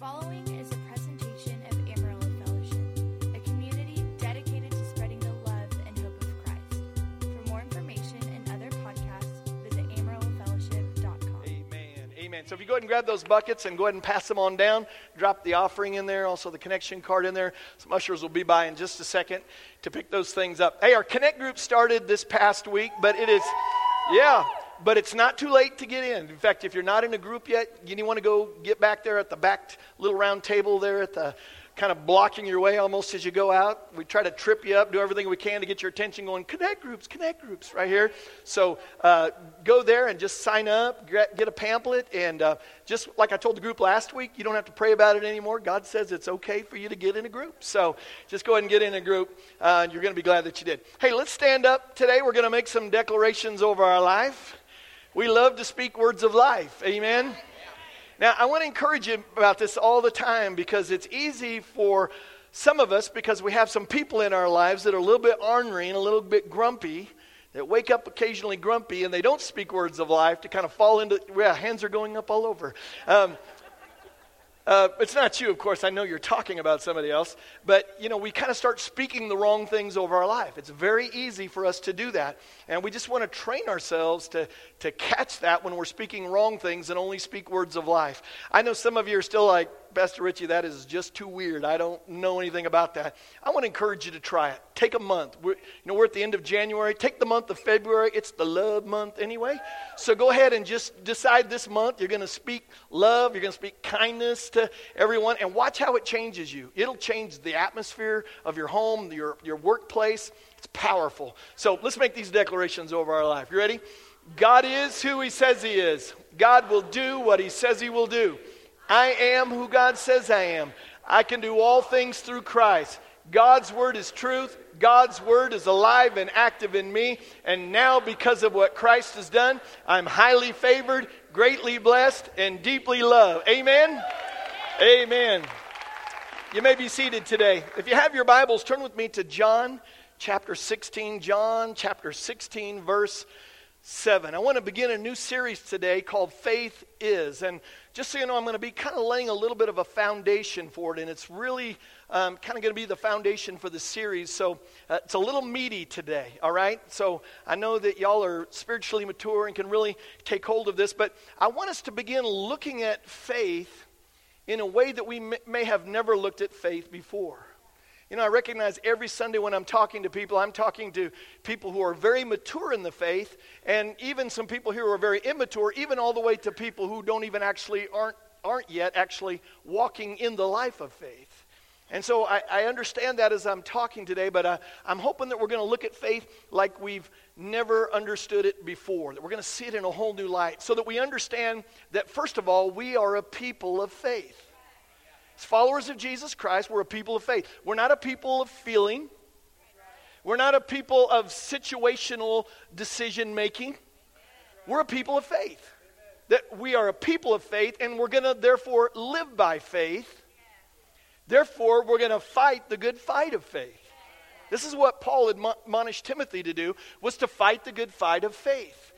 following is a presentation of Amarillo Fellowship, a community dedicated to spreading the love and hope of Christ. For more information and other podcasts, visit amarillofellowship.com. Amen. Amen. So if you go ahead and grab those buckets and go ahead and pass them on down, drop the offering in there, also the connection card in there. Some ushers will be by in just a second to pick those things up. Hey, our connect group started this past week, but it is, yeah, but it's not too late to get in. In fact, if you're not in a group yet, you want to go get back there at the back little round table there at the kind of blocking your way almost as you go out. We try to trip you up, do everything we can to get your attention going. Connect groups, connect groups, right here. So uh, go there and just sign up, get, a pamphlet, and uh, just like I told the group last week, you don't have to pray about it anymore. God says it's okay for you to get in a group. So just go ahead and get in a group, uh, and you're going to be glad that you did. Hey, let's stand up today. We're going to make some declarations over our life. We love to speak words of life. Amen. Now, I want to encourage you about this all the time because it's easy for some of us, because we have some people in our lives that are a little bit ornery and a little bit grumpy, that wake up occasionally grumpy and they don't speak words of life to kind of fall into, yeah, hands are going up all over. Um, uh, it's not you, of course. I know you're talking about somebody else. But, you know, we kind of start speaking the wrong things over our life. It's very easy for us to do that. And we just want to train ourselves to, to catch that when we're speaking wrong things and only speak words of life. I know some of you are still like, Pastor Richie, that is just too weird. I don't know anything about that. I want to encourage you to try it. Take a month. We're, you know, we're at the end of January. Take the month of February. It's the love month anyway. So go ahead and just decide this month you're going to speak love, you're going to speak kindness to everyone, and watch how it changes you. It'll change the atmosphere of your home, your, your workplace. It's powerful. So let's make these declarations over our life. You ready? God is who He says He is. God will do what He says He will do. I am who God says I am. I can do all things through Christ. God's word is truth. God's word is alive and active in me. And now, because of what Christ has done, I'm highly favored, greatly blessed, and deeply loved. Amen? Amen. You may be seated today. If you have your Bibles, turn with me to John chapter 16. John chapter 16, verse 7. I want to begin a new series today called Faith Is. And just so you know, I'm going to be kind of laying a little bit of a foundation for it, and it's really um, kind of going to be the foundation for the series. So uh, it's a little meaty today, all right? So I know that y'all are spiritually mature and can really take hold of this, but I want us to begin looking at faith in a way that we may have never looked at faith before. You know, I recognize every Sunday when I'm talking to people, I'm talking to people who are very mature in the faith, and even some people here who are very immature, even all the way to people who don't even actually aren't aren't yet actually walking in the life of faith. And so I, I understand that as I'm talking today, but uh, I'm hoping that we're going to look at faith like we've never understood it before, that we're going to see it in a whole new light, so that we understand that, first of all, we are a people of faith. Followers of Jesus Christ, we're a people of faith. We're not a people of feeling. We're not a people of situational decision making. We're a people of faith. That we are a people of faith, and we're going to therefore live by faith. Therefore, we're going to fight the good fight of faith. This is what Paul admonished Timothy to do was to fight the good fight of faith.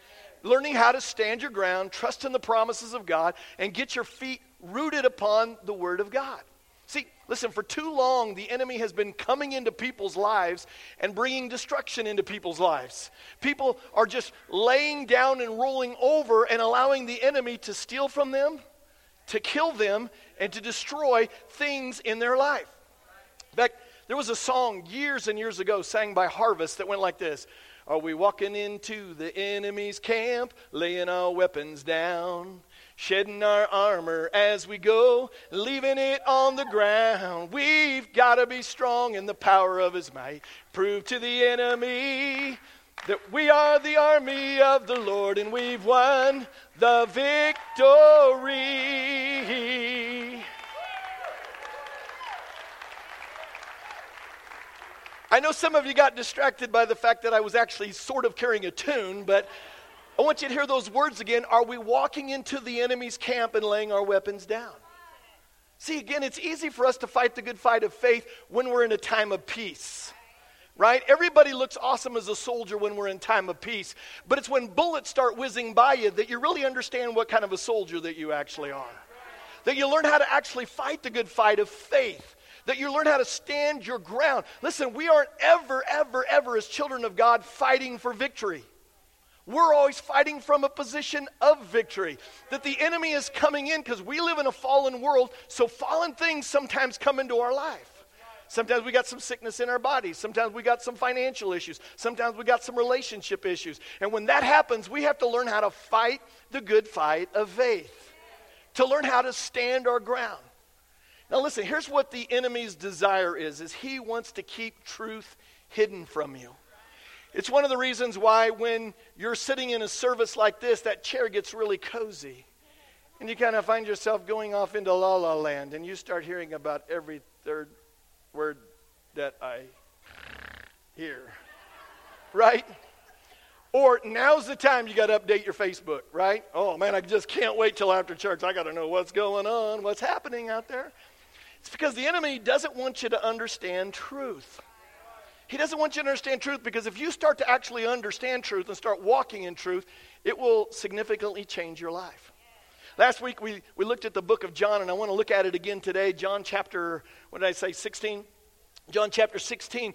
Learning how to stand your ground, trust in the promises of God, and get your feet rooted upon the Word of God. See, listen, for too long, the enemy has been coming into people's lives and bringing destruction into people's lives. People are just laying down and rolling over and allowing the enemy to steal from them, to kill them, and to destroy things in their life. In fact, there was a song years and years ago sang by Harvest that went like this Are we walking into the enemy's camp, laying our weapons down? shedding our armor as we go, leaving it on the ground. We've got to be strong in the power of His might. Prove to the enemy that we are the army of the Lord and we've won the victory. I know some of you got distracted by the fact that I was actually sort of carrying a tune, but I want you to hear those words again. Are we walking into the enemy's camp and laying our weapons down? See, again, it's easy for us to fight the good fight of faith when we're in a time of peace. Right? Everybody looks awesome as a soldier when we're in time of peace. But it's when bullets start whizzing by you that you really understand what kind of a soldier that you actually are. that you learn how to actually fight the good fight of faith, that you learn how to stand your ground. Listen, we aren't ever, ever, ever, as children of God, fighting for victory. We're always fighting from a position of victory. That the enemy is coming in because we live in a fallen world, so fallen things sometimes come into our life. Sometimes we got some sickness in our bodies. Sometimes we got some financial issues. Sometimes we got some relationship issues. And when that happens, we have to learn how to fight the good fight of faith, to learn how to stand our ground. Now listen, here's what the enemy's desire is is he wants to keep truth hidden from you. It's one of the reasons why when you're sitting in a service like this, that chair gets really cozy. And you kind of find yourself going off into la la land and you start hearing about every third word that I hear. Right? Or now's the time you got to update your Facebook, right? Oh man, I just can't wait till after church. I got to know what's going on, what's happening out there. It's because the enemy doesn't want you to understand truth. He doesn't want you to understand truth because if you start to actually understand truth and start walking in truth, it will significantly change your life. Last week we, we looked at the book of John, and I want to look at it again today. John chapter, what did I say, 16? John chapter 16.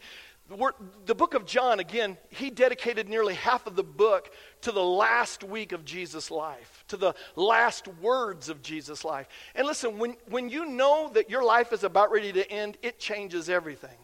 The, word, the book of John, again, he dedicated nearly half of the book to the last week of Jesus' life, to the last words of Jesus' life. And listen, when, when you know that your life is about ready to end, it changes everything.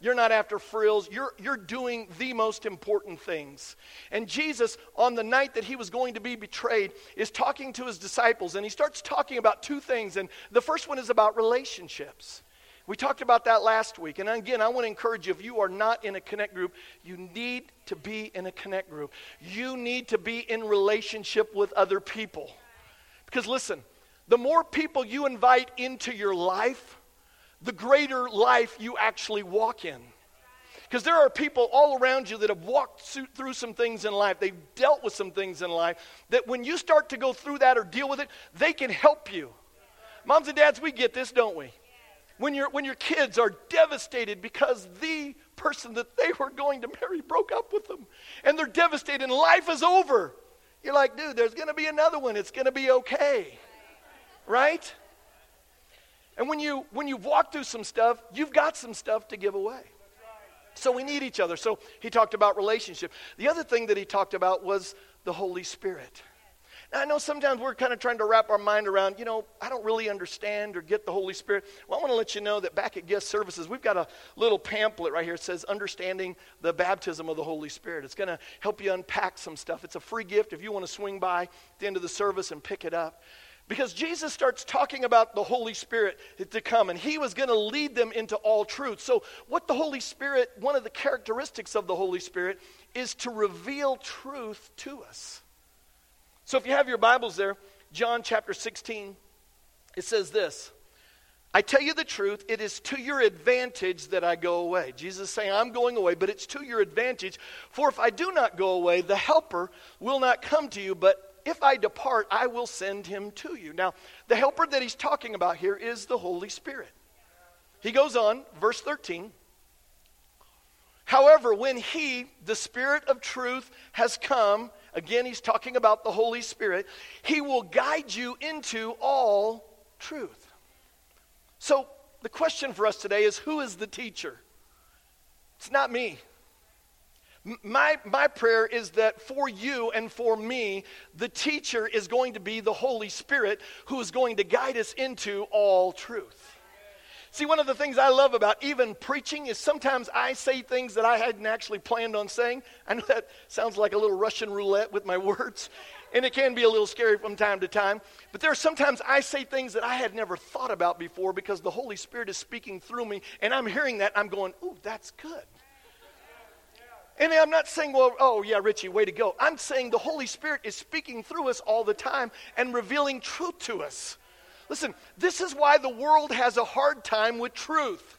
You're not after frills. You're, you're doing the most important things. And Jesus, on the night that he was going to be betrayed, is talking to his disciples. And he starts talking about two things. And the first one is about relationships. We talked about that last week. And again, I want to encourage you if you are not in a connect group, you need to be in a connect group. You need to be in relationship with other people. Because listen, the more people you invite into your life, the greater life you actually walk in. Because there are people all around you that have walked through some things in life, they've dealt with some things in life, that when you start to go through that or deal with it, they can help you. Moms and dads, we get this, don't we? When, you when your kids are devastated because the person that they were going to marry broke up with them, and they're devastated and life is over, you're like, dude, there's going to be another one. It's going to be okay. Right? And when you when you walk through some stuff, you've got some stuff to give away. So we need each other. So he talked about relationship. The other thing that he talked about was the Holy Spirit. Now, I know sometimes we're kind of trying to wrap our mind around, you know, I don't really understand or get the Holy Spirit. Well, I want to let you know that back at guest services, we've got a little pamphlet right here. It says Understanding the Baptism of the Holy Spirit. It's going to help you unpack some stuff. It's a free gift if you want to swing by at the end of the service and pick it up. Because Jesus starts talking about the Holy Spirit to come, and he was going to lead them into all truth. So, what the Holy Spirit, one of the characteristics of the Holy Spirit, is to reveal truth to us. So, if you have your Bibles there, John chapter 16, it says this I tell you the truth, it is to your advantage that I go away. Jesus is saying, I'm going away, but it's to your advantage. For if I do not go away, the Helper will not come to you, but if I depart, I will send him to you. Now, the helper that he's talking about here is the Holy Spirit. He goes on, verse 13. However, when he, the Spirit of truth, has come, again, he's talking about the Holy Spirit, he will guide you into all truth. So, the question for us today is who is the teacher? It's not me. My, my prayer is that for you and for me, the teacher is going to be the Holy Spirit who is going to guide us into all truth. See, one of the things I love about even preaching is sometimes I say things that I hadn't actually planned on saying. I know that sounds like a little Russian roulette with my words, and it can be a little scary from time to time. But there are sometimes I say things that I had never thought about before because the Holy Spirit is speaking through me, and I'm hearing that. I'm going, ooh, that's good. And I'm not saying, well, oh, yeah, Richie, way to go. I'm saying the Holy Spirit is speaking through us all the time and revealing truth to us. Listen, this is why the world has a hard time with truth.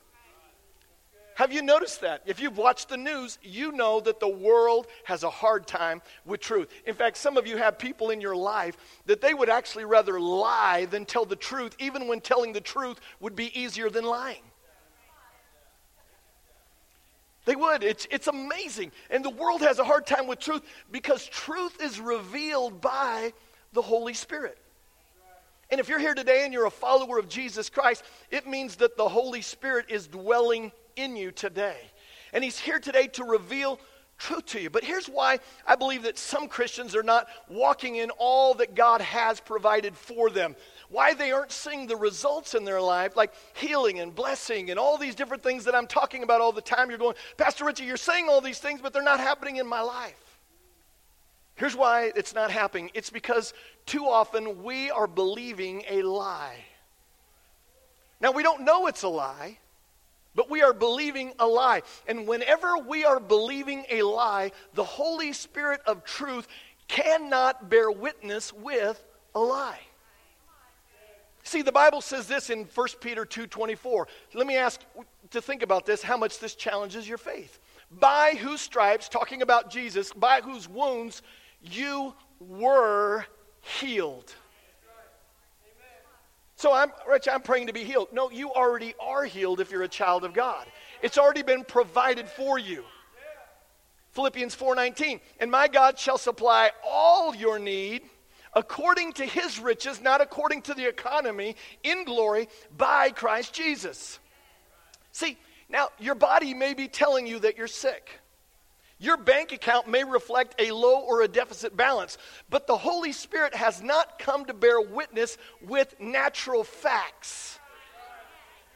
Have you noticed that? If you've watched the news, you know that the world has a hard time with truth. In fact, some of you have people in your life that they would actually rather lie than tell the truth, even when telling the truth would be easier than lying. They would. It's, it's amazing. And the world has a hard time with truth because truth is revealed by the Holy Spirit. And if you're here today and you're a follower of Jesus Christ, it means that the Holy Spirit is dwelling in you today. And He's here today to reveal truth to you. But here's why I believe that some Christians are not walking in all that God has provided for them. Why they aren't seeing the results in their life, like healing and blessing and all these different things that I'm talking about all the time. You're going, Pastor Richie, you're saying all these things, but they're not happening in my life. Here's why it's not happening it's because too often we are believing a lie. Now, we don't know it's a lie. But we are believing a lie. And whenever we are believing a lie, the Holy Spirit of truth cannot bear witness with a lie. See, the Bible says this in 1 Peter 2:24. Let me ask to think about this how much this challenges your faith. By whose stripes, talking about Jesus, by whose wounds you were healed. So I'm, Rich, I'm praying to be healed. No, you already are healed if you're a child of God. It's already been provided for you. Philippians 4:19, and my God shall supply all your need according to his riches, not according to the economy, in glory by Christ Jesus. See, now your body may be telling you that you're sick. Your bank account may reflect a low or a deficit balance, but the Holy Spirit has not come to bear witness with natural facts.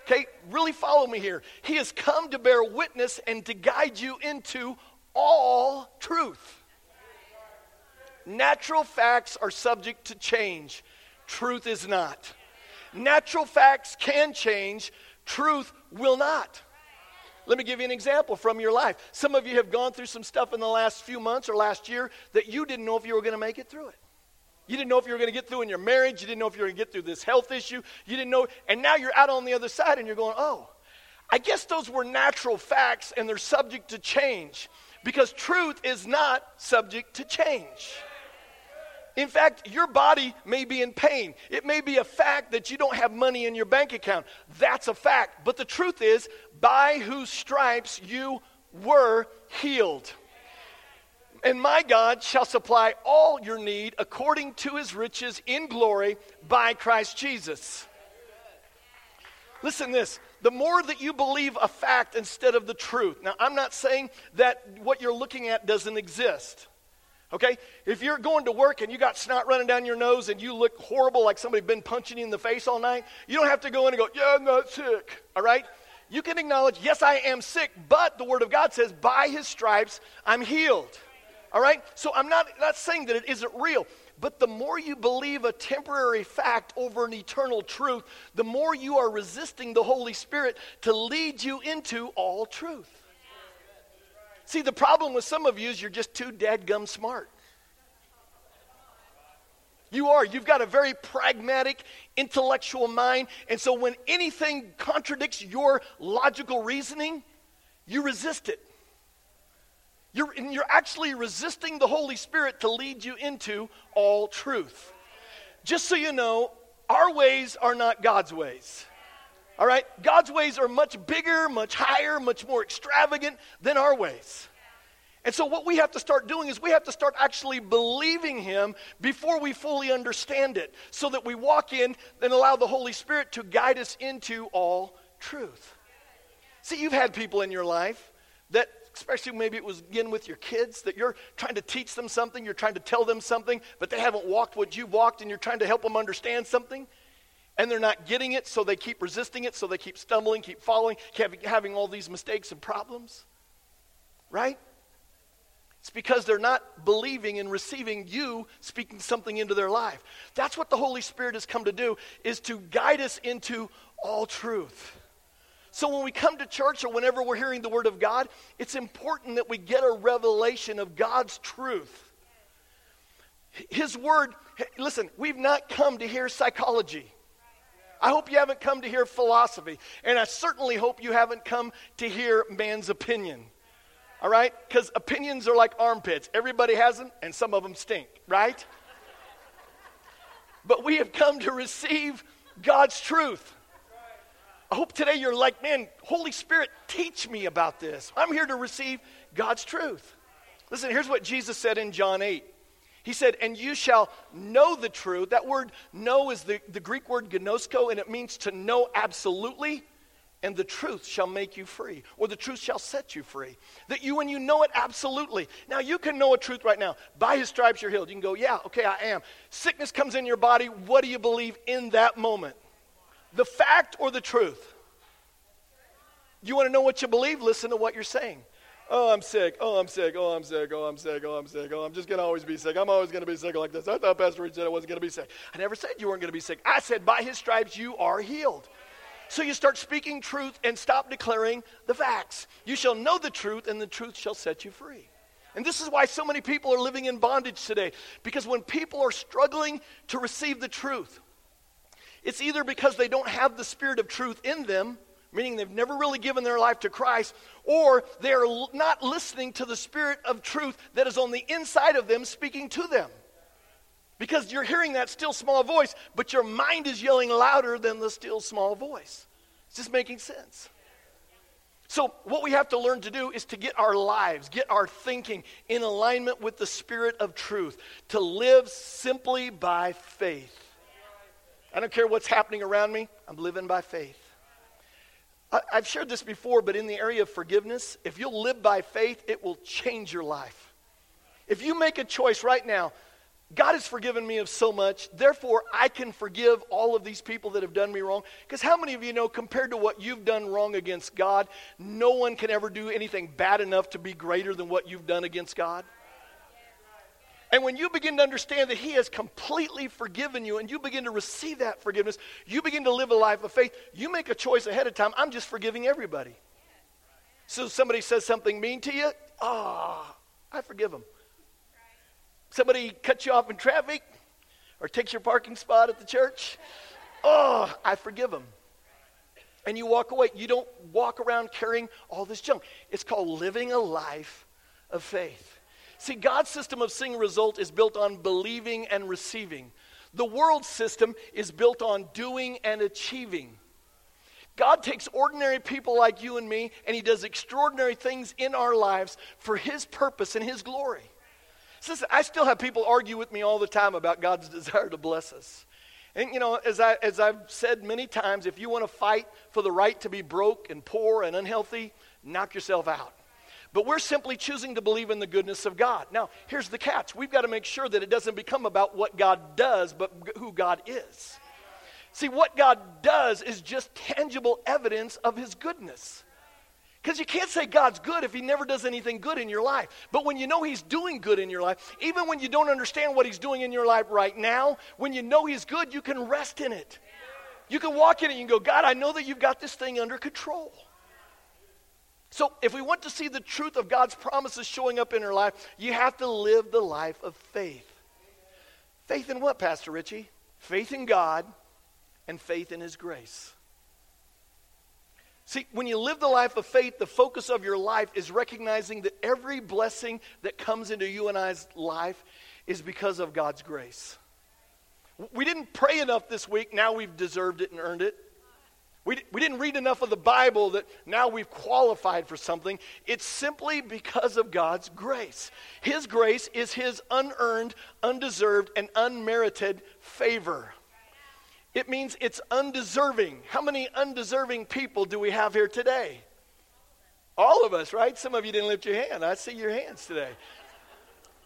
Okay, really follow me here. He has come to bear witness and to guide you into all truth. Natural facts are subject to change, truth is not. Natural facts can change, truth will not. Let me give you an example from your life. Some of you have gone through some stuff in the last few months or last year that you didn't know if you were going to make it through it. You didn't know if you were going to get through in your marriage. You didn't know if you were going to get through this health issue. You didn't know. And now you're out on the other side and you're going, oh, I guess those were natural facts and they're subject to change because truth is not subject to change. In fact, your body may be in pain. It may be a fact that you don't have money in your bank account. That's a fact. But the truth is, by whose stripes you were healed. And my God shall supply all your need according to his riches in glory by Christ Jesus. Listen this the more that you believe a fact instead of the truth. Now, I'm not saying that what you're looking at doesn't exist. Okay? If you're going to work and you got snot running down your nose and you look horrible like somebody been punching you in the face all night, you don't have to go in and go, yeah, I'm not sick. All right? You can acknowledge, yes, I am sick, but the Word of God says, by His stripes, I'm healed. All right? So I'm not, not saying that it isn't real, but the more you believe a temporary fact over an eternal truth, the more you are resisting the Holy Spirit to lead you into all truth. See, the problem with some of you is you're just too dadgum smart. You are. You've got a very pragmatic, intellectual mind. And so when anything contradicts your logical reasoning, you resist it. You're, and you're actually resisting the Holy Spirit to lead you into all truth. Just so you know, our ways are not God's ways. All right? God's ways are much bigger, much higher, much more extravagant than our ways. And so, what we have to start doing is we have to start actually believing Him before we fully understand it, so that we walk in and allow the Holy Spirit to guide us into all truth. See, you've had people in your life that, especially maybe it was again with your kids, that you're trying to teach them something, you're trying to tell them something, but they haven't walked what you've walked, and you're trying to help them understand something and they're not getting it, so they keep resisting it, so they keep stumbling, keep falling, keep having all these mistakes and problems. Right? It's because they're not believing and receiving you speaking something into their life. That's what the Holy Spirit has come to do is to guide us into all truth. So when we come to church or whenever we're hearing the word of God, it's important that we get a revelation of God's truth. His word, listen, we've not come to hear psychology. I hope you haven't come to hear philosophy. And I certainly hope you haven't come to hear man's opinion. All right? Because opinions are like armpits. Everybody has them, and some of them stink, right? But we have come to receive God's truth. I hope today you're like, man, Holy Spirit, teach me about this. I'm here to receive God's truth. Listen, here's what Jesus said in John 8. He said, And you shall know the truth. That word know is the, the Greek word ginosko, and it means to know absolutely. And the truth shall make you free, or the truth shall set you free. That you, when you know it absolutely. Now, you can know a truth right now. By his stripes you're healed. You can go, Yeah, okay, I am. Sickness comes in your body. What do you believe in that moment? The fact or the truth? You want to know what you believe? Listen to what you're saying. Oh, I'm sick. Oh, I'm sick. Oh, I'm sick. Oh, I'm sick. Oh, I'm sick. Oh, I'm just going to always be sick. I'm always going to be sick like this. I thought Pastor Reed said I wasn't going to be sick. I never said you weren't going to be sick. I said, by his stripes, you are healed. So you start speaking truth and stop declaring the facts. You shall know the truth, and the truth shall set you free. And this is why so many people are living in bondage today. Because when people are struggling to receive the truth, it's either because they don't have the spirit of truth in them meaning they've never really given their life to Christ, or they're not listening to the Spirit of truth that is on the inside of them speaking to them. Because you're hearing that still small voice, but your mind is yelling louder than the still small voice. It's just making sense. So, what we have to learn to do is to get our lives, get our thinking in alignment with the Spirit of truth, to live simply by faith. I don't care what's happening around me, I'm living by faith. I've shared this before, but in the area of forgiveness, if you'll live by faith, it will change your life. If you make a choice right now, God has forgiven me of so much, therefore I can forgive all of these people that have done me wrong. Because how many of you know, compared to what you've done wrong against God, no one can ever do anything bad enough to be greater than what you've done against God? And when you begin to understand that He has completely forgiven you and you begin to receive that forgiveness, you begin to live a life of faith. You make a choice ahead of time I'm just forgiving everybody. So somebody says something mean to you, ah, oh, I forgive them. Somebody cuts you off in traffic or takes your parking spot at the church, oh, I forgive them. And you walk away. You don't walk around carrying all this junk. It's called living a life of faith. See, God's system of seeing result is built on believing and receiving. The world's system is built on doing and achieving. God takes ordinary people like you and me, and He does extraordinary things in our lives for His purpose and His glory. Listen, I still have people argue with me all the time about God's desire to bless us. And you know, as, I, as I've said many times, if you want to fight for the right to be broke and poor and unhealthy, knock yourself out. But we're simply choosing to believe in the goodness of God. Now, here's the catch we've got to make sure that it doesn't become about what God does, but who God is. See, what God does is just tangible evidence of His goodness. Because you can't say God's good if He never does anything good in your life. But when you know He's doing good in your life, even when you don't understand what He's doing in your life right now, when you know He's good, you can rest in it. You can walk in it and go, God, I know that you've got this thing under control. So, if we want to see the truth of God's promises showing up in our life, you have to live the life of faith. Faith in what, Pastor Richie? Faith in God and faith in His grace. See, when you live the life of faith, the focus of your life is recognizing that every blessing that comes into you and I's life is because of God's grace. We didn't pray enough this week, now we've deserved it and earned it. We, we didn't read enough of the Bible that now we've qualified for something. It's simply because of God's grace. His grace is His unearned, undeserved, and unmerited favor. It means it's undeserving. How many undeserving people do we have here today? All of us, right? Some of you didn't lift your hand. I see your hands today.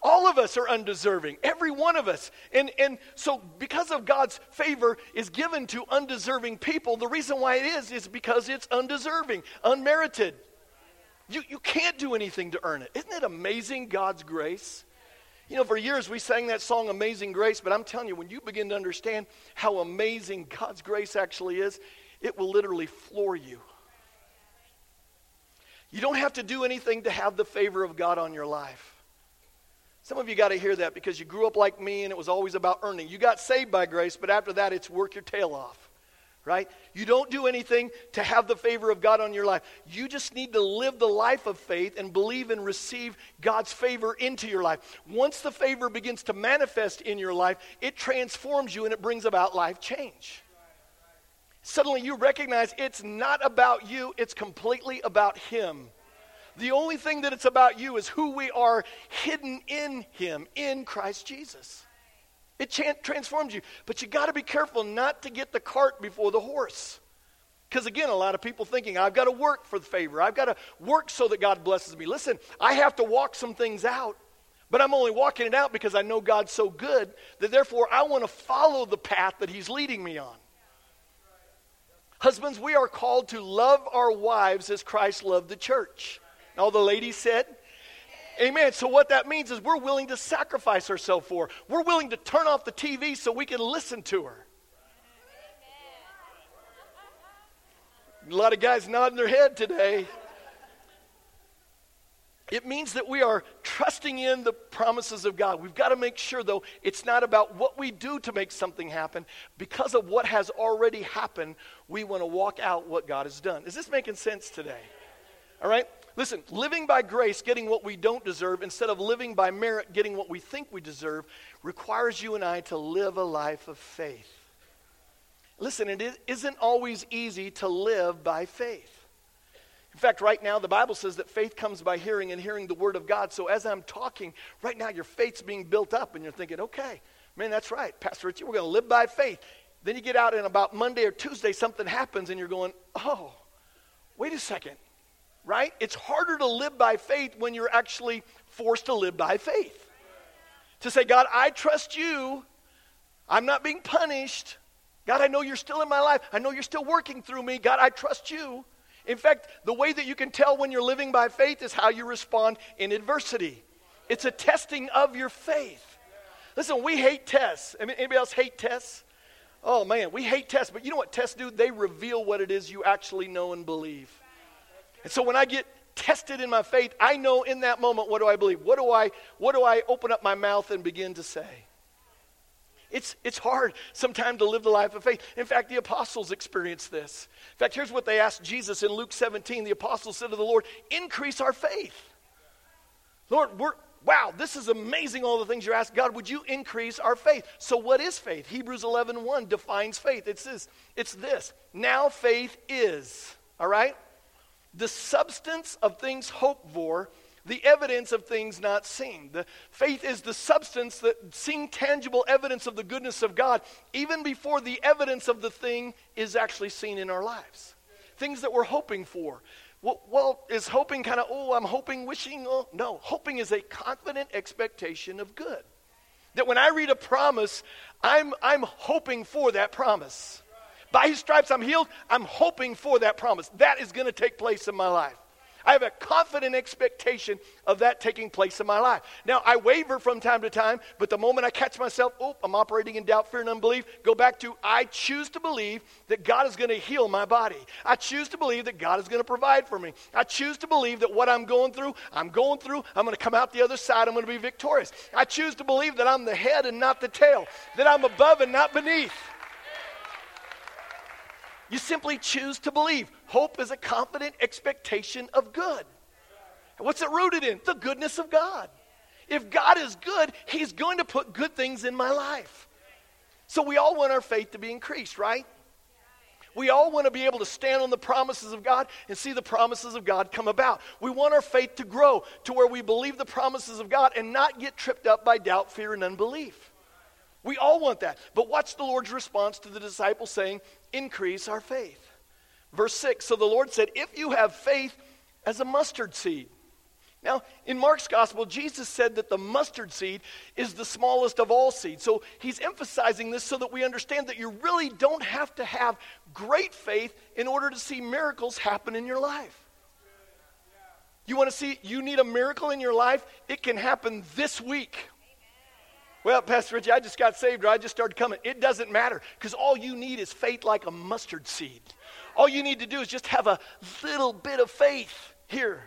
All of us are undeserving, every one of us. And, and so, because of God's favor is given to undeserving people, the reason why it is is because it's undeserving, unmerited. You, you can't do anything to earn it. Isn't it amazing, God's grace? You know, for years we sang that song, Amazing Grace, but I'm telling you, when you begin to understand how amazing God's grace actually is, it will literally floor you. You don't have to do anything to have the favor of God on your life. Some of you got to hear that because you grew up like me and it was always about earning. You got saved by grace, but after that, it's work your tail off, right? You don't do anything to have the favor of God on your life. You just need to live the life of faith and believe and receive God's favor into your life. Once the favor begins to manifest in your life, it transforms you and it brings about life change. Suddenly you recognize it's not about you, it's completely about Him. The only thing that it's about you is who we are hidden in Him, in Christ Jesus. It transforms you. But you got to be careful not to get the cart before the horse. Because again, a lot of people thinking, I've got to work for the favor. I've got to work so that God blesses me. Listen, I have to walk some things out. But I'm only walking it out because I know God's so good that therefore I want to follow the path that He's leading me on. Husbands, we are called to love our wives as Christ loved the church. All the ladies said, Amen. So, what that means is we're willing to sacrifice ourselves for. Her. We're willing to turn off the TV so we can listen to her. A lot of guys nodding their head today. It means that we are trusting in the promises of God. We've got to make sure, though, it's not about what we do to make something happen. Because of what has already happened, we want to walk out what God has done. Is this making sense today? All right? Listen, living by grace, getting what we don't deserve, instead of living by merit, getting what we think we deserve, requires you and I to live a life of faith. Listen, it isn't always easy to live by faith. In fact, right now, the Bible says that faith comes by hearing and hearing the Word of God. So as I'm talking, right now, your faith's being built up, and you're thinking, okay, man, that's right. Pastor Richie, we're going to live by faith. Then you get out, and about Monday or Tuesday, something happens, and you're going, oh, wait a second right? It's harder to live by faith when you're actually forced to live by faith. To say, God, I trust you. I'm not being punished. God, I know you're still in my life. I know you're still working through me. God, I trust you. In fact, the way that you can tell when you're living by faith is how you respond in adversity. It's a testing of your faith. Listen, we hate tests. Anybody else hate tests? Oh man, we hate tests, but you know what tests do? They reveal what it is you actually know and believe. And so when I get tested in my faith, I know in that moment what do I believe? What do I what do I open up my mouth and begin to say? It's, it's hard sometimes to live the life of faith. In fact, the apostles experienced this. In fact, here's what they asked Jesus in Luke 17. The apostles said to the Lord, Increase our faith. Lord, we're, wow, this is amazing, all the things you're asking. God, would you increase our faith? So, what is faith? Hebrews 11 1 defines faith. It says, it's this. Now faith is, all right? The substance of things hoped for, the evidence of things not seen. The faith is the substance that seeing tangible evidence of the goodness of God even before the evidence of the thing is actually seen in our lives. Things that we're hoping for. Well, well is hoping kind of, oh, I'm hoping, wishing? Oh, no. Hoping is a confident expectation of good. That when I read a promise, I'm, I'm hoping for that promise. By his stripes I'm healed. I'm hoping for that promise. That is going to take place in my life. I have a confident expectation of that taking place in my life. Now, I waver from time to time, but the moment I catch myself, oh, I'm operating in doubt, fear, and unbelief, go back to I choose to believe that God is going to heal my body. I choose to believe that God is going to provide for me. I choose to believe that what I'm going through, I'm going through, I'm going to come out the other side, I'm going to be victorious. I choose to believe that I'm the head and not the tail, that I'm above and not beneath. You simply choose to believe. Hope is a confident expectation of good. What's it rooted in? The goodness of God. If God is good, He's going to put good things in my life. So we all want our faith to be increased, right? We all want to be able to stand on the promises of God and see the promises of God come about. We want our faith to grow to where we believe the promises of God and not get tripped up by doubt, fear, and unbelief. We all want that. But watch the Lord's response to the disciples saying, increase our faith? Verse 6 So the Lord said, If you have faith as a mustard seed. Now, in Mark's gospel, Jesus said that the mustard seed is the smallest of all seeds. So he's emphasizing this so that we understand that you really don't have to have great faith in order to see miracles happen in your life. You want to see, you need a miracle in your life? It can happen this week. Well, Pastor Richie, I just got saved or I just started coming. It doesn't matter because all you need is faith like a mustard seed. All you need to do is just have a little bit of faith here.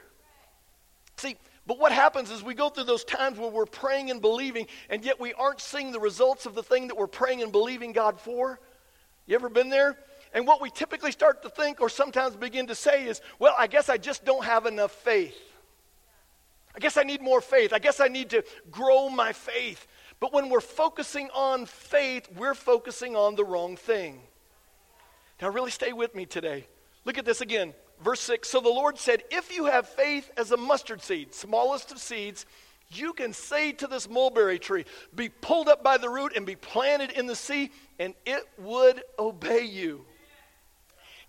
See, but what happens is we go through those times where we're praying and believing, and yet we aren't seeing the results of the thing that we're praying and believing God for. You ever been there? And what we typically start to think or sometimes begin to say is, well, I guess I just don't have enough faith. I guess I need more faith. I guess I need to grow my faith. But when we're focusing on faith, we're focusing on the wrong thing. Now, really stay with me today. Look at this again. Verse 6 So the Lord said, If you have faith as a mustard seed, smallest of seeds, you can say to this mulberry tree, Be pulled up by the root and be planted in the sea, and it would obey you.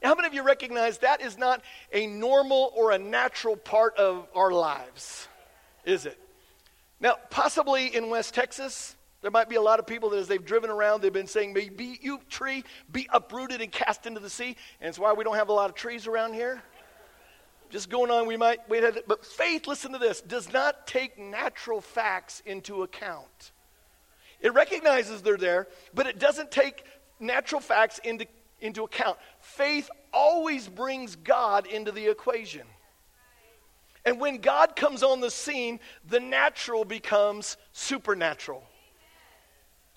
Now, how many of you recognize that is not a normal or a natural part of our lives? Is it? Now, possibly in West Texas, there might be a lot of people that as they've driven around, they've been saying, May be you tree be uprooted and cast into the sea. And it's why we don't have a lot of trees around here. Just going on, we might wait. But faith, listen to this, does not take natural facts into account. It recognizes they're there, but it doesn't take natural facts into, into account. Faith always brings God into the equation. And when God comes on the scene, the natural becomes supernatural.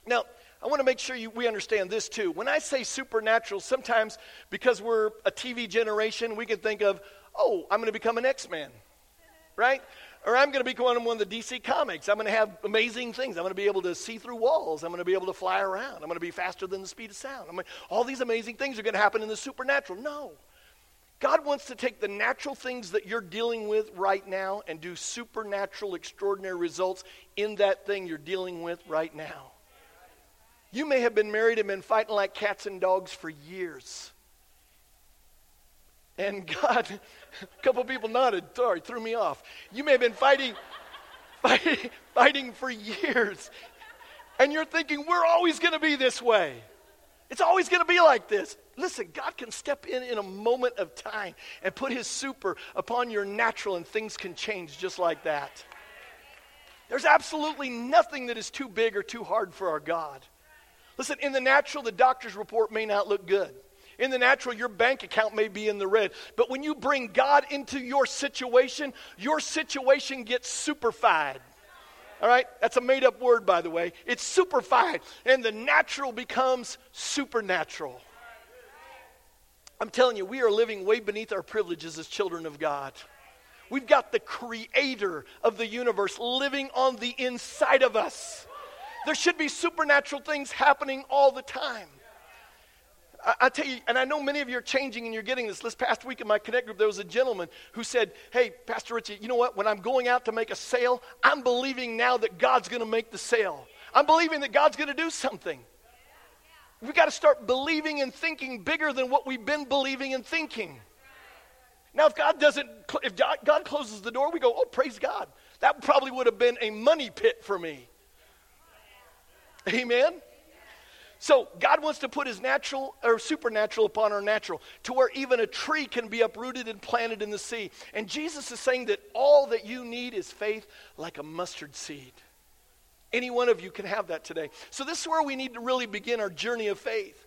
Now, I want to make sure you, we understand this too. When I say supernatural, sometimes because we're a TV generation, we can think of, oh, I'm going to become an X Man, right? Or I'm going to become one of the DC comics. I'm going to have amazing things. I'm going to be able to see through walls. I'm going to be able to fly around. I'm going to be faster than the speed of sound. I'm going all these amazing things are going to happen in the supernatural. No. God wants to take the natural things that you're dealing with right now and do supernatural, extraordinary results in that thing you're dealing with right now. You may have been married and been fighting like cats and dogs for years. And God, a couple people nodded, sorry, threw me off. You may have been fighting, fighting, fighting for years. And you're thinking, we're always going to be this way. It's always going to be like this. Listen, God can step in in a moment of time and put his super upon your natural, and things can change just like that. There's absolutely nothing that is too big or too hard for our God. Listen, in the natural, the doctor's report may not look good. In the natural, your bank account may be in the red. But when you bring God into your situation, your situation gets superfied. All right? That's a made up word, by the way. It's superfied. And the natural becomes supernatural. I'm telling you, we are living way beneath our privileges as children of God. We've got the creator of the universe living on the inside of us. There should be supernatural things happening all the time. I, tell you, and I know many of you are changing and you're getting this. This past week in my Connect group, there was a gentleman who said, Hey, Pastor Richie, you know what? When I'm going out to make a sale, I'm believing now that God's going to make the sale. I'm believing that God's going to do something. We've got to start believing and thinking bigger than what we've been believing and thinking. Now, if God doesn't, if God closes the door, we go, oh, praise God. That probably would have been a money pit for me. Amen? So God wants to put his natural or supernatural upon our natural to where even a tree can be uprooted and planted in the sea. And Jesus is saying that all that you need is faith like a mustard seed. Any one of you can have that today. So this is where we need to really begin our journey of faith.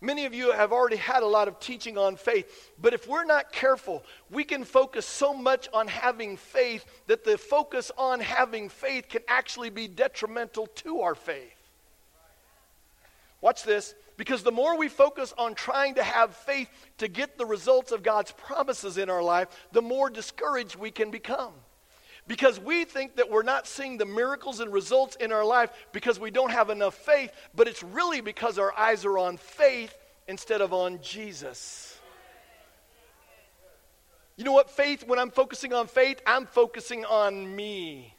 Many of you have already had a lot of teaching on faith, but if we're not careful, we can focus so much on having faith that the focus on having faith can actually be detrimental to our faith. Watch this. Because the more we focus on trying to have faith to get the results of God's promises in our life, the more discouraged we can become. Because we think that we're not seeing the miracles and results in our life because we don't have enough faith, but it's really because our eyes are on faith instead of on Jesus. You know what? Faith, when I'm focusing on faith, I'm focusing on me.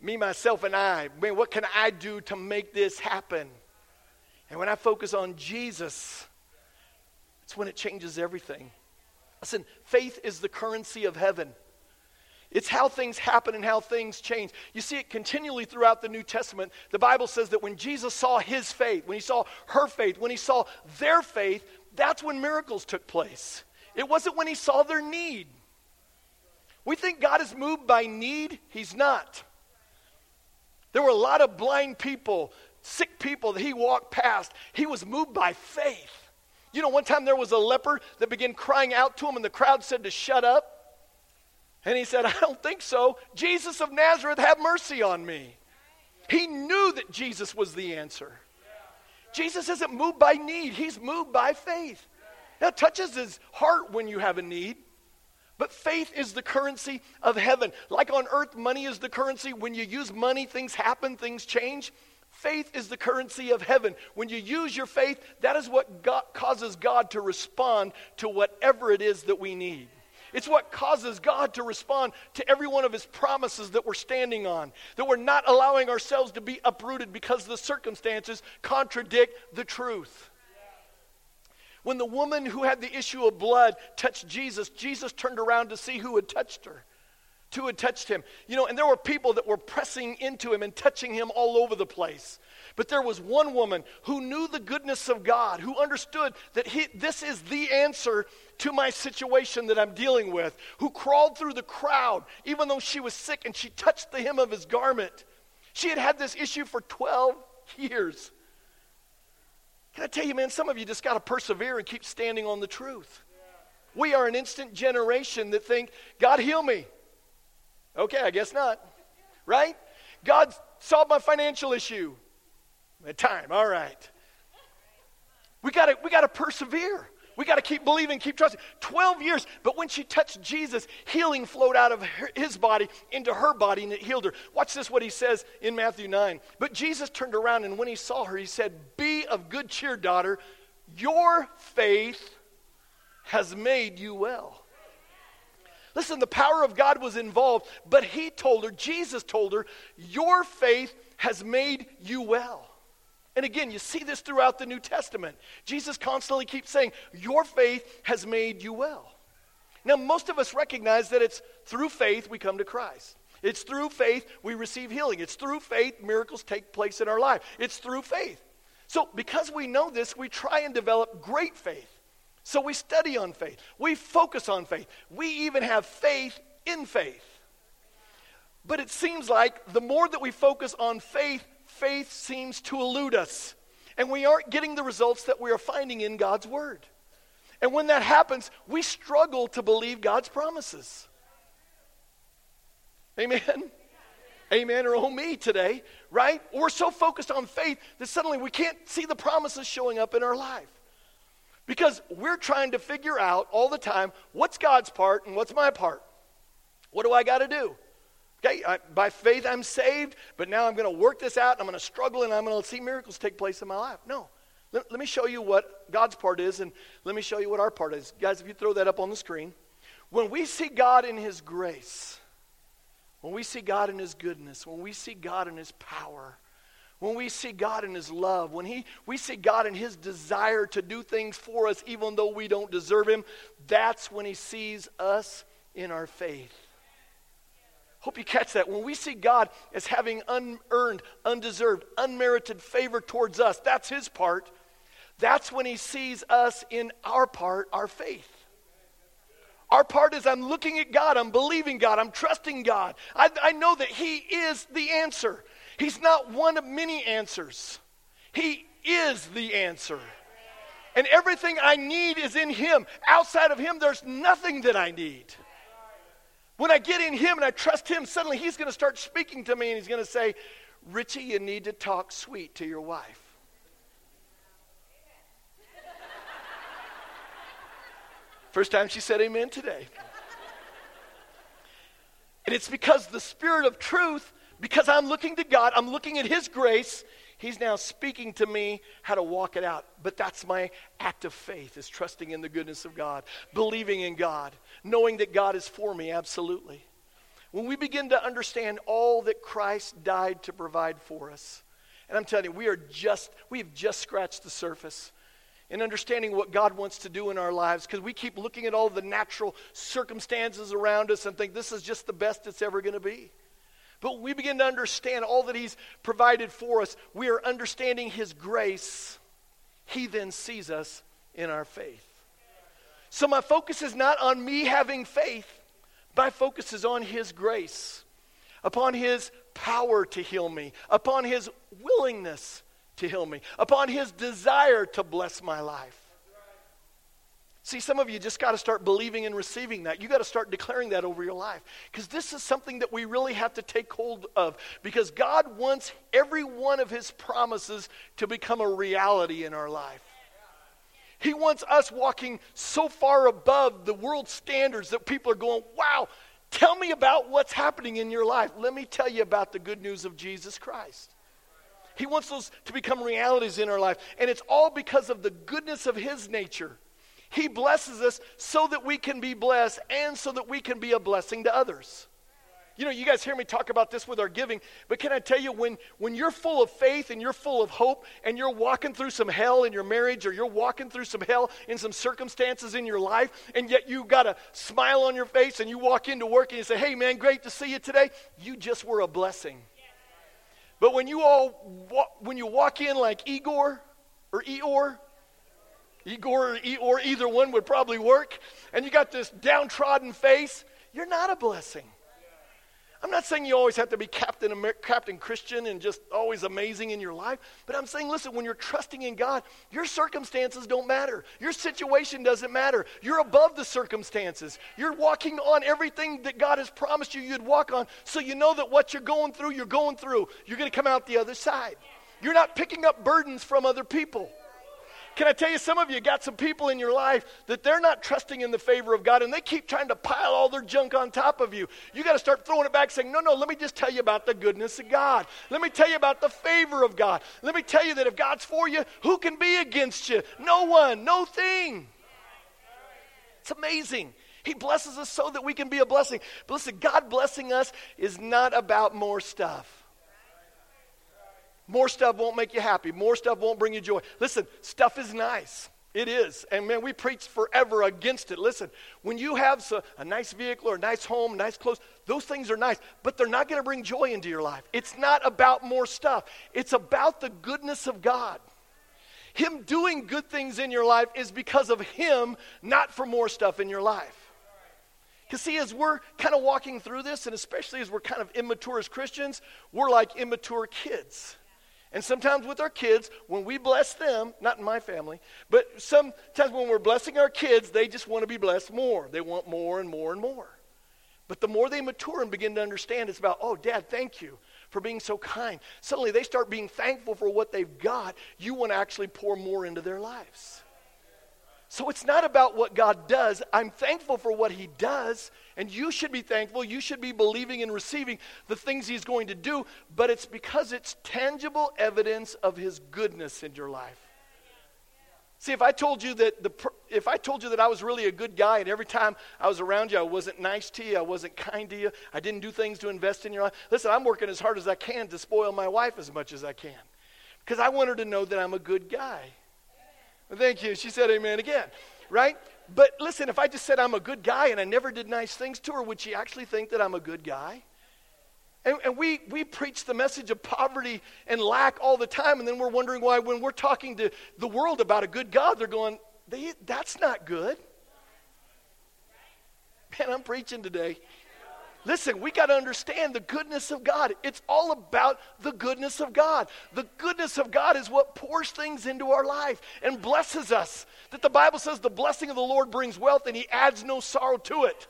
Me, myself, and I. Man, what can I do to make this happen? And when I focus on Jesus, it's when it changes everything. Listen, faith is the currency of heaven. It's how things happen and how things change. You see it continually throughout the New Testament. The Bible says that when Jesus saw his faith, when he saw her faith, when he saw their faith, that's when miracles took place. It wasn't when he saw their need. We think God is moved by need, he's not. There were a lot of blind people sick people that he walked past, he was moved by faith. You know, one time there was a leper that began crying out to him, and the crowd said to shut up. And he said, I don't think so. Jesus of Nazareth, have mercy on me. He knew that Jesus was the answer. Jesus isn't moved by need, he's moved by faith. That touches his heart when you have a need. But faith is the currency of heaven. Like on earth, money is the currency. When you use money, things happen, things change. Faith is the currency of heaven. When you use your faith, that is what God, causes God to respond to whatever it is that we need. It's what causes God to respond to every one of His promises that we're standing on, that we're not allowing ourselves to be uprooted because the circumstances contradict the truth. When the woman who had the issue of blood touched Jesus, Jesus turned around to see who had touched her who had touched him. You know, and there were people that were pressing into him and touching him all over the place. But there was one woman who knew the goodness of God, who understood that he, this is the answer to my situation that I'm dealing with, who crawled through the crowd, even though she was sick, and she touched the hem of his garment. She had had this issue for 12 years. Can I tell you, man, some of you just got to persevere and keep standing on the truth. We are an instant generation that think, God, heal me. Okay, I guess not. Right? God solved my financial issue. At time, all right. We gotta we gotta persevere. We got to keep believing, keep trusting. 12 years, but when she touched Jesus, healing flowed out of her, his body into her body and it healed her. Watch this, what he says in Matthew 9. But Jesus turned around and when he saw her, he said, Be of good cheer, daughter. Your faith has made you well. Listen, the power of God was involved, but he told her, Jesus told her, Your faith has made you well. And again, you see this throughout the New Testament. Jesus constantly keeps saying, Your faith has made you well. Now, most of us recognize that it's through faith we come to Christ. It's through faith we receive healing. It's through faith miracles take place in our life. It's through faith. So, because we know this, we try and develop great faith. So we study on faith. We focus on faith. We even have faith in faith. But it seems like the more that we focus on faith, faith seems to elude us. And we aren't getting the results that we are finding in God's Word. And when that happens, we struggle to believe God's promises. Amen? Amen or oh me today, right? We're so focused on faith that suddenly we can't see the promises showing up in our life. Because we're trying to figure out all the time what's God's part and what's my part. What do I got to do? Okay, I, by faith I'm saved, but now I'm going to work this out and I'm going to struggle and I'm going to see miracles take place in my life. No. Let, let me show you what God's part is and let me show you what our part is. Guys, if you throw that up on the screen. When we see God in His grace, when we see God in His goodness, when we see God in His power, when we see God in His love, when he, we see God in His desire to do things for us even though we don't deserve Him, that's when He sees us in our faith. Hope you catch that. When we see God as having unearned, undeserved, unmerited favor towards us, that's His part. That's when He sees us in our part, our faith. Our part is I'm looking at God, I'm believing God, I'm trusting God. I, I know that He is the answer. He's not one of many answers, He is the answer. And everything I need is in Him. Outside of Him, there's nothing that I need. When I get in Him and I trust Him, suddenly He's going to start speaking to me and He's going to say, Richie, you need to talk sweet to your wife. First time she said amen today. And it's because the Spirit of truth because I'm looking to God, I'm looking at His grace. He's now speaking to me how to walk it out. But that's my act of faith, is trusting in the goodness of God, believing in God, knowing that God is for me, absolutely. When we begin to understand all that Christ died to provide for us, and I'm telling you, we are just, we have just scratched the surface in understanding what God wants to do in our lives because we keep looking at all the natural circumstances around us and think this is just the best it's ever going to be. But we begin to understand all that He's provided for us, we are understanding His grace. He then sees us in our faith. So my focus is not on me having faith, my focus is on His grace, upon His power to heal me, upon His willingness to heal me, upon His desire to bless my life. See, some of you just got to start believing and receiving that. You got to start declaring that over your life. Because this is something that we really have to take hold of. Because God wants every one of His promises to become a reality in our life. He wants us walking so far above the world standards that people are going, wow, tell me about what's happening in your life. Let me tell you about the good news of Jesus Christ. He wants those to become realities in our life. And it's all because of the goodness of His nature. He blesses us so that we can be blessed and so that we can be a blessing to others. You know, you guys hear me talk about this with our giving, but can I tell you, when, when you're full of faith and you're full of hope and you're walking through some hell in your marriage or you're walking through some hell in some circumstances in your life, and yet you got a smile on your face and you walk into work and you say, hey man, great to see you today, you just were a blessing. But when you all, when you walk in like Igor or Eeyore, Igor or either one would probably work, and you got this downtrodden face, you're not a blessing. I'm not saying you always have to be Captain, Amer- Captain Christian and just always amazing in your life, but I'm saying, listen, when you're trusting in God, your circumstances don't matter. Your situation doesn't matter. You're above the circumstances. You're walking on everything that God has promised you you'd walk on, so you know that what you're going through, you're going through. You're going to come out the other side. You're not picking up burdens from other people. Can I tell you, some of you got some people in your life that they're not trusting in the favor of God and they keep trying to pile all their junk on top of you. You got to start throwing it back saying, No, no, let me just tell you about the goodness of God. Let me tell you about the favor of God. Let me tell you that if God's for you, who can be against you? No one, no thing. It's amazing. He blesses us so that we can be a blessing. But listen, God blessing us is not about more stuff. More stuff won't make you happy. More stuff won't bring you joy. Listen, stuff is nice. It is. And man, we preach forever against it. Listen, when you have a, a nice vehicle or a nice home, nice clothes, those things are nice, but they're not going to bring joy into your life. It's not about more stuff, it's about the goodness of God. Him doing good things in your life is because of Him, not for more stuff in your life. Because, see, as we're kind of walking through this, and especially as we're kind of immature as Christians, we're like immature kids. And sometimes with our kids, when we bless them, not in my family, but sometimes when we're blessing our kids, they just want to be blessed more. They want more and more and more. But the more they mature and begin to understand, it's about, oh, dad, thank you for being so kind. Suddenly they start being thankful for what they've got. You want to actually pour more into their lives. So it's not about what God does. I'm thankful for what He does, and you should be thankful. You should be believing and receiving the things He's going to do, but it's because it's tangible evidence of His goodness in your life. See, if I told you that the if I told you that I was really a good guy and every time I was around you I wasn't nice to you, I wasn't kind to you, I didn't do things to invest in your life. Listen, I'm working as hard as I can to spoil my wife as much as I can. Because I want her to know that I'm a good guy. Thank you. She said amen again, right? But listen, if I just said I'm a good guy and I never did nice things to her, would she actually think that I'm a good guy? And, and, we, we preach the message of poverty and lack all the time, and then we're wondering why, when we're talking to the world about a good God, they're going, they, That's not good. Man, I'm preaching today. Listen, we got to understand the goodness of God. It's all about the goodness of God. The goodness of God is what pours things into our life and blesses us. That the Bible says the blessing of the Lord brings wealth and he adds no sorrow to it.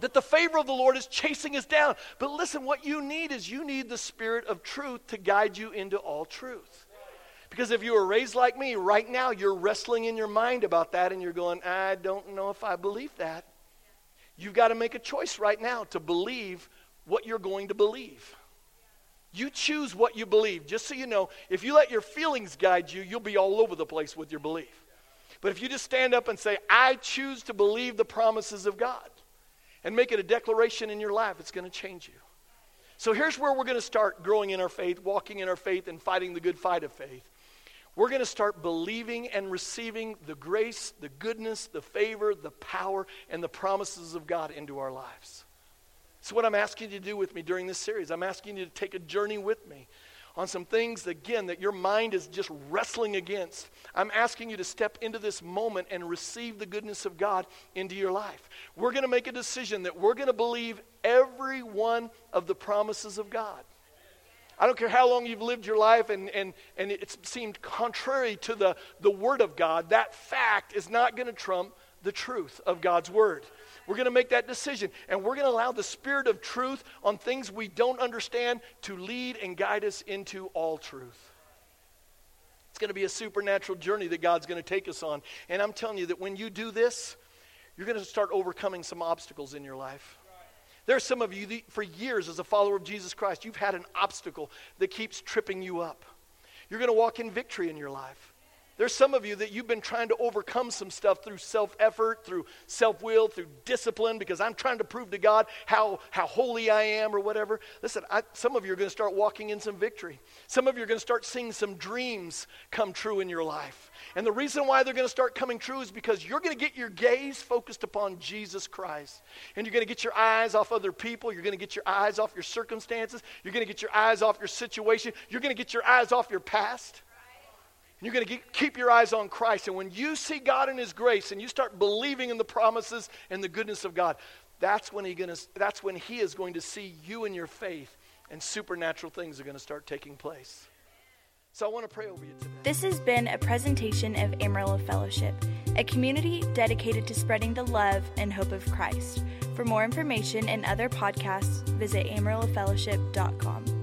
That the favor of the Lord is chasing us down. But listen, what you need is you need the Spirit of truth to guide you into all truth. Because if you were raised like me, right now you're wrestling in your mind about that and you're going, I don't know if I believe that. You've got to make a choice right now to believe what you're going to believe. You choose what you believe. Just so you know, if you let your feelings guide you, you'll be all over the place with your belief. But if you just stand up and say, I choose to believe the promises of God, and make it a declaration in your life, it's going to change you. So here's where we're going to start growing in our faith, walking in our faith, and fighting the good fight of faith we're going to start believing and receiving the grace, the goodness, the favor, the power, and the promises of God into our lives. So, what I'm asking you to do with me during this series, I'm asking you to take a journey with me on some things, again, that your mind is just wrestling against. I'm asking you to step into this moment and receive the goodness of God into your life. We're going to make a decision that we're going to believe every one of the promises of God. I don't care how long you've lived your life and, and, and it seemed contrary to the, the Word of God, that fact is not going to trump the truth of God's Word. We're going to make that decision. And we're going to allow the Spirit of truth on things we don't understand to lead and guide us into all truth. It's going to be a supernatural journey that God's going to take us on. And I'm telling you that when you do this, you're going to start overcoming some obstacles in your life. There are some of you that for years, as a follower of Jesus Christ, you've had an obstacle that keeps tripping you up. You're going to walk in victory in your life. There's some of you that you've been trying to overcome some stuff through self effort, through self will, through discipline, because I'm trying to prove to God how, how holy I am or whatever. Listen, I, some of you are going to start walking in some victory. Some of you are going to start seeing some dreams come true in your life. And the reason why they're going to start coming true is because you're going to get your gaze focused upon Jesus Christ. And you're going to get your eyes off other people. You're going to get your eyes off your circumstances. You're going to get your eyes off your situation. You're going to get your eyes off your past. You're going to keep your eyes on Christ. And when you see God in His grace and you start believing in the promises and the goodness of God, that's when, he gonna, that's when He is going to see you in your faith and supernatural things are going to start taking place. So I want to pray over you today. This has been a presentation of Amarillo Fellowship, a community dedicated to spreading the love and hope of Christ. For more information and other podcasts, visit amarillofellowship.com.